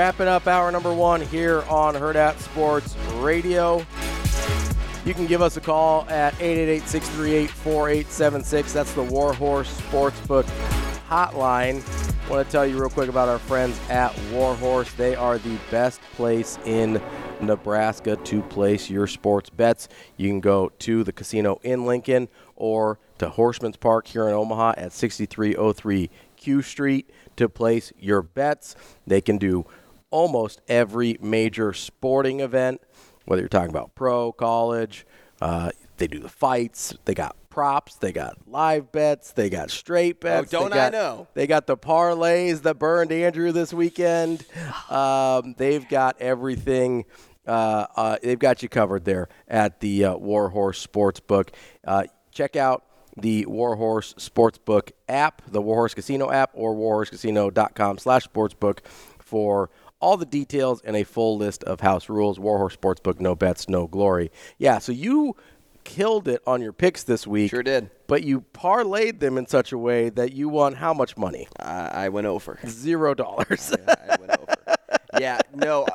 Wrapping up hour number one here on Hurrdat Sports Radio. You can give us a call at 888-638-4876. That's the Warhorse Sportsbook hotline. I want to tell you real quick about our friends at Warhorse. They are the best place in Nebraska to place your sports bets. You can go to the casino in Lincoln or to Horsemen's Park here in Omaha at 6303 Q Street to place your bets. They can do almost every major sporting event, whether you're talking about pro, college. Uh, they do the fights. They got props. They got live bets. They got straight bets. Oh, don't they got, I know? They got the parlays that burned Andrew this weekend. Um, they've got everything. Uh, uh, they've got you covered there at the uh, Warhorse Sportsbook. Uh, check out the Warhorse Sportsbook app, the Warhorse Casino app, or warhorsecasino.com slash sportsbook for all the details and a full list of house rules. Warhorse Sportsbook, no bets, no glory. Yeah, so you killed it on your picks this week. Sure did. But you parlayed them in such a way that you won how much money? I, I went over. Zero dollars. I went over. yeah, no.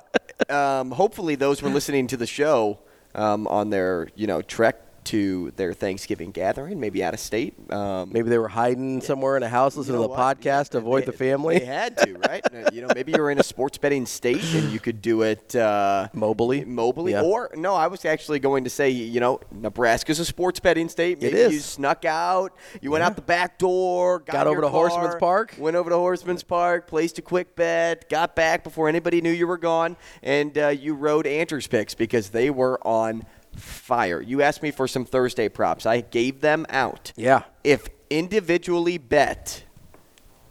Um, hopefully, those were listening to the show um, on their, you know, trek to their Thanksgiving gathering, maybe out of state. Um, Maybe they were hiding somewhere in a house listening know to the what? podcast to avoid they, the family. They had to, right? You know, maybe you're in a sports betting state and you could do it uh, Mobily? Mobily, Yeah. or no, I was actually going to say, you know, Nebraska's a sports betting state. Maybe is. you snuck out, you went out the back door, got, Got over to Horsemen's Park? went over to Horsemen's Park, placed a quick bet, got back before anybody knew you were gone, and uh, you rode Andrew's picks because they were on fire. You asked me for some Thursday props. I gave them out. Yeah. If individually bet,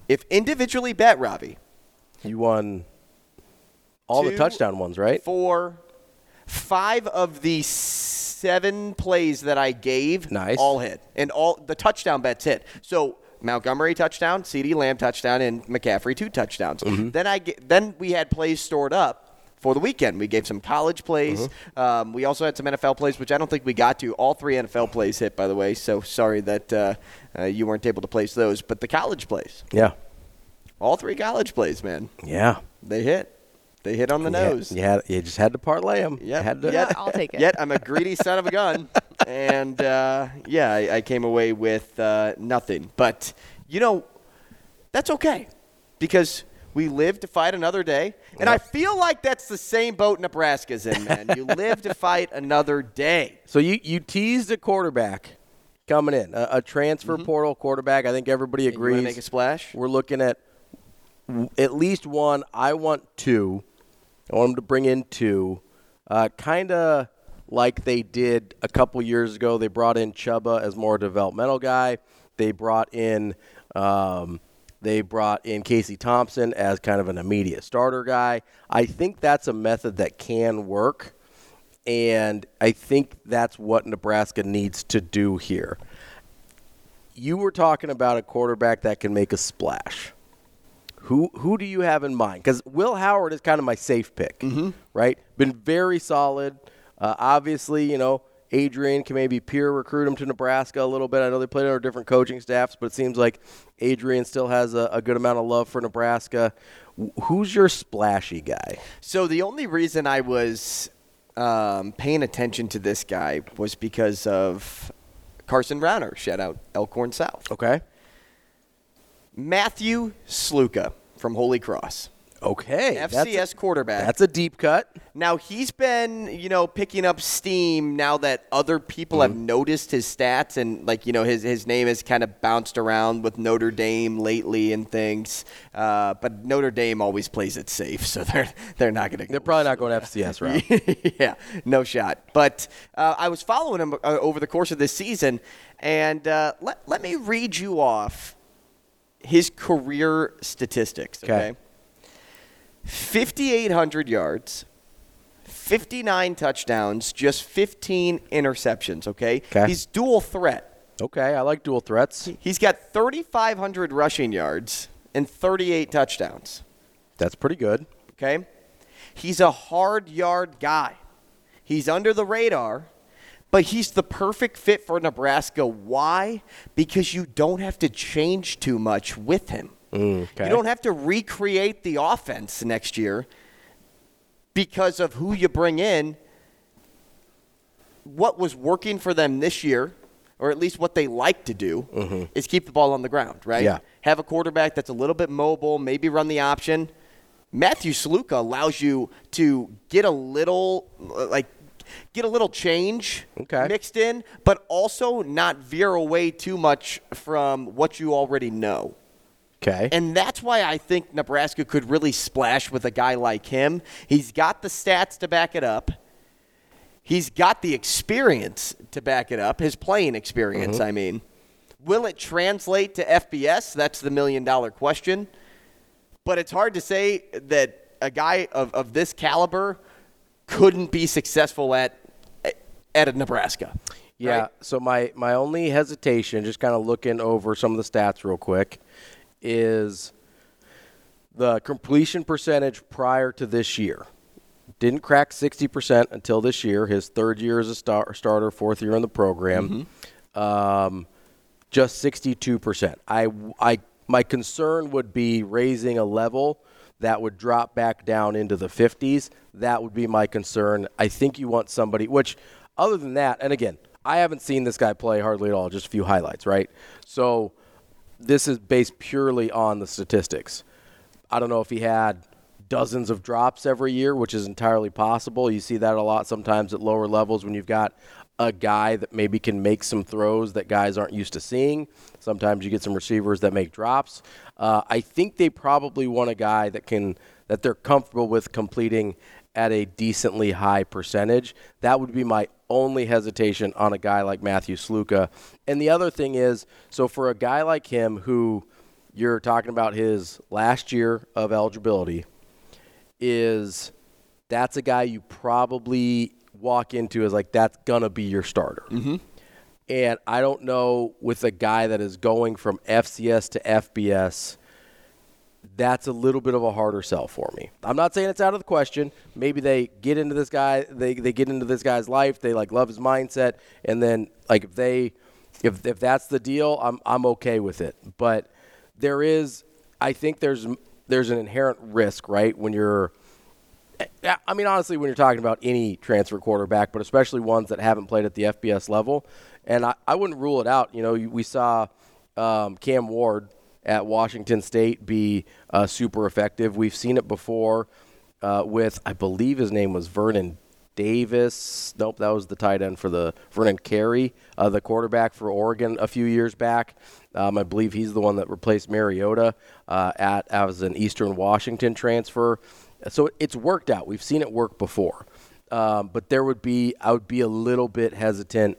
if individually bet, Ravi, You won all the touchdown ones, right? four, five of the seven plays that I gave, Nice. all hit, and all the touchdown bets hit. So Montgomery touchdown, CeeDee Lamb touchdown, and McCaffrey two touchdowns. Mm-hmm. Then I then we had plays stored up. For the weekend, we gave some college plays. Mm-hmm. Um, we also had some NFL plays, which I don't think we got to. All three NFL plays hit, by the way. So sorry that uh, uh, you weren't able to place those. But the college plays, Yeah. all three college plays, man, Yeah. they hit. They hit on the nose. You, had, you just had to parlay them. Yeah, Had to, yeah. I'll take it. Yet I'm a greedy son of a gun, and uh, yeah, I, I came away with uh, nothing. But you know, that's okay because we live to fight another day, and I feel like that's the same boat Nebraska's in, man. you live to fight another day. So you, you teased a quarterback coming in, a, a transfer portal quarterback. I think everybody Mm-hmm. Agrees. make a splash? We're looking at at least one. I want two. I want them to bring in two. Uh, kind of like they did a couple years ago. They brought in Chubba as more developmental guy. They brought in um, they brought in Casey Thompson as kind of an immediate starter guy. I think that's a method that can work, and I think that's what Nebraska needs to do here. You were talking about a quarterback that can make a splash. Who who do you have in mind? Because Will Howard is kind of my safe pick, Mm-hmm. right? Been very solid. Uh, obviously, you know Adrian can maybe peer recruit him to Nebraska a little bit. I know they played under different coaching staffs, but it seems like Adrian still has a, a good amount of love for Nebraska. Who's your splashy guy? So the only reason I was um, paying attention to this guy was because of Carson Browner. Shout out Elkhorn South. Okay. Matthew Sluka from Holy Cross. Okay. that's a- FCS quarterback. That's a deep cut. Now he's been, you know, picking up steam now that other people have Mm-hmm. noticed his stats and like, you know, his his name has kind of bounced around with Notre Dame lately and things. Uh, but Notre Dame always plays it safe, so they're they're not going to. They're probably not going FCS route. yeah, no shot. But uh, I was following him uh, over the course of this season, and uh, let let me read you off his career statistics. Okay. Okay. 5,800 yards, 59 touchdowns, just 15 interceptions, okay? Okay. He's dual threat. Okay, I like dual threats. He's got 3,500 rushing yards and 38 touchdowns, That's pretty good. okay? He's a hard yard guy. He's under the radar, but he's the perfect fit for Nebraska. Why? Because you don't have to change too much with him. Mm, okay. You don't have to recreate the offense next year because of who you bring in. What was working for them this year, or at least what they like to do, mm-hmm. is keep the ball on the ground, right? Yeah. Have a quarterback that's a little bit mobile, maybe run the option. Matthew Sluka allows you to get a little, like, get a little change Okay. mixed in, but also not veer away too much from what you already know. Okay. And that's why I think Nebraska could really splash with a guy like him. He's got the stats to back it up. He's got the experience to back it up, his playing experience, mm-hmm. I mean. Will it translate to FBS? That's the million dollar question. But it's hard to say that a guy of, of this caliber couldn't be successful at at a Nebraska. Yeah. right? So my my only hesitation, just kind of looking over some of the stats real quick, is the completion percentage prior to this year. Didn't crack 60% until this year, his third year as a star- starter, fourth year in the program. Um, just 62%. I, I, my concern would be raising a level that would drop back down into the 50s. That would be my concern. I think you want somebody, which, other than that, and again, I haven't seen this guy play hardly at all, just a few highlights, right? So this is based purely on the statistics. I don't know if he had dozens of drops every year, which is entirely possible. You see that a lot sometimes at lower levels when you've got a guy that maybe can make some throws that guys aren't used to seeing. Sometimes you get some receivers that make drops. Uh, I think they probably want a guy that can that they're comfortable with completing at a decently high percentage. That would be my only hesitation on a guy like Matthew Sluka. And the other thing is, so for a guy like him who you're talking about his last year of eligibility is that's a guy you probably walk into as like that's gonna be your starter. Mm-hmm. And I don't know with a guy that is going from FCS to FBS, that's a little bit of a harder sell for me. I'm not saying it's out of the question. Maybe they get into this guy, they, they get into this guy's life, they like love his mindset, and then like if they if if that's the deal, I'm I'm okay with it. But there is I think there's there's an inherent risk, right, when you're I mean, honestly, when you're talking about any transfer quarterback, but especially ones that haven't played at the FBS level, and I, I wouldn't rule it out. You know, we saw um, Cam Ward at Washington State be uh, super effective. We've seen it before uh, with, I believe his name was Vernon Davis. Nope, that was the tight end for the Vernon Carey, uh, the quarterback for Oregon a few years back. Um, I believe he's the one that replaced Mariota uh, at as an Eastern Washington transfer. So it's worked out. We've seen it work before. Um, but there would be, I would be a little bit hesitant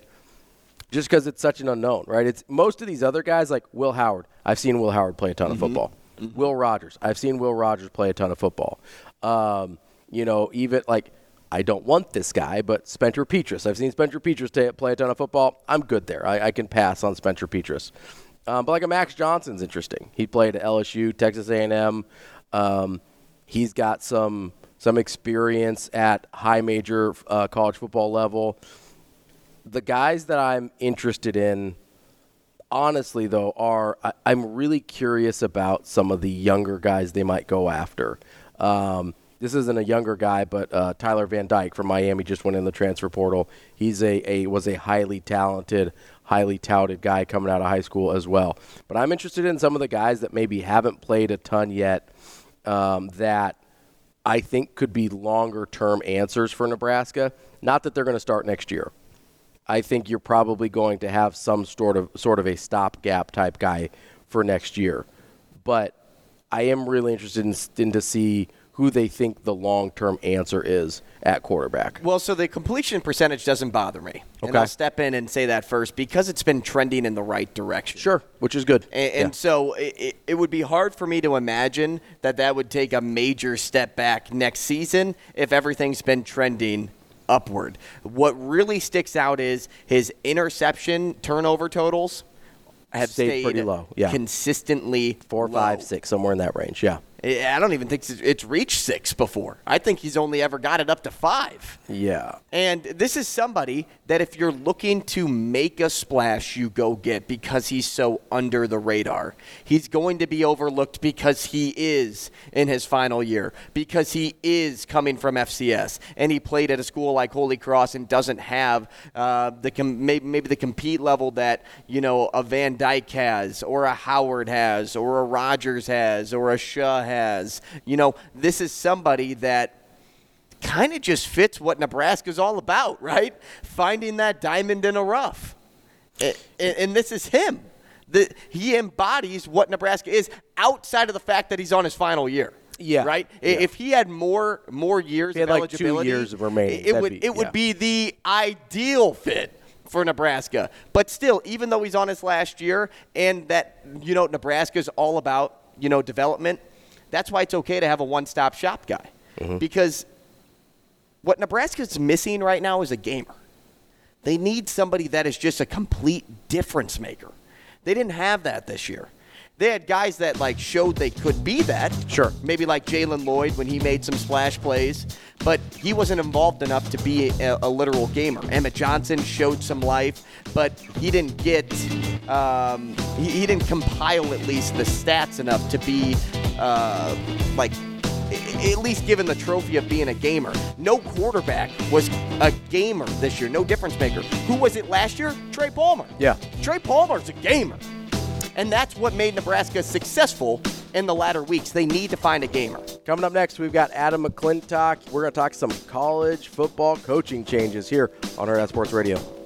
just because it's such an unknown, right? It's most of these other guys like Will Howard. I've seen Will Howard play a ton of football. Will Rogers. I've seen Will Rogers play a ton of football. Um, you know, even like I don't want this guy, but Spencer Petras. I've seen Spencer Petras ta- play a ton of football. I'm good there. I, I can pass on Spencer Petras. Um, but like a Max Johnson's interesting. He played at LSU, Texas A&M. Um, he's got some some experience at high major uh, college football level. The guys that I'm interested in, honestly though, are I, I'm really curious about some of the younger guys they might go after. Um, this isn't a younger guy, but uh, Tyler Van Dyke from Miami just went in the transfer portal. He's a, a was a highly talented, highly touted guy coming out of high school as well. But I'm interested in some of the guys that maybe haven't played a ton yet um, that I think could be longer term answers for Nebraska. Not that they're going to start next year. I think you're probably going to have some sort of sort of a stopgap type guy for next year. But I am really interested in, in to see who they think the long term answer is at quarterback. Well, so the completion percentage doesn't bother me. And Okay. I'll step in and say that first because it's been trending in the right direction. Sure, which is good. And, and Yeah. so it, it- it would be hard for me to imagine that that would take a major step back next season if everything's been trending upward. What really sticks out is his interception turnover totals have Stayed stayed, pretty low, yeah. consistently four, low. five, six, somewhere in that range. Yeah. I don't even think it's- reached six before. I think he's only ever got it up to five. Yeah. And this is somebody that if you're looking to make a splash, you go get because he's so under the radar. He's going to be overlooked because he is in his final year, because he is coming from FCS, and he played at a school like Holy Cross and doesn't have uh, the com- maybe, maybe the compete level that you know a Van Dyke has, or a Howard has, or a Rogers has, or a Shaw has. You know, this is somebody that kind of just fits what Nebraska's all about, right? Finding that diamond in a rough. And, and this is him. The, he embodies what Nebraska is outside of the fact that he's on his final year. Yeah. Right? Yeah. If he had more more years of like two eligibility, years remaining. it would be- it would yeah. be the ideal fit for Nebraska. But still, even though he's on his last year and that you know Nebraska's all about, you know, development, that's why it's okay to have a one-stop shop guy. Mm-hmm. Because what Nebraska's missing right now is a gamer. They need somebody that is just a complete difference maker. They didn't have that this year. They had guys that like showed they could be that. Sure. Maybe like Jaylen Lloyd when he made some splash plays, but he wasn't involved enough to be a, a literal gamer. Emmett Johnson showed some life, but he didn't get, um, he, he didn't compile at least the stats enough to be uh, like at least given the trophy of being a gamer. No quarterback was a gamer this year, no difference maker. Who was it last year? Trey Palmer. Yeah. Trey Palmer's a gamer. And that's what made Nebraska successful in the latter weeks. They need to find a gamer. Coming up next, we've got Adam McClintock. We're going to talk some college football coaching changes here on Hurrdat Sports Radio.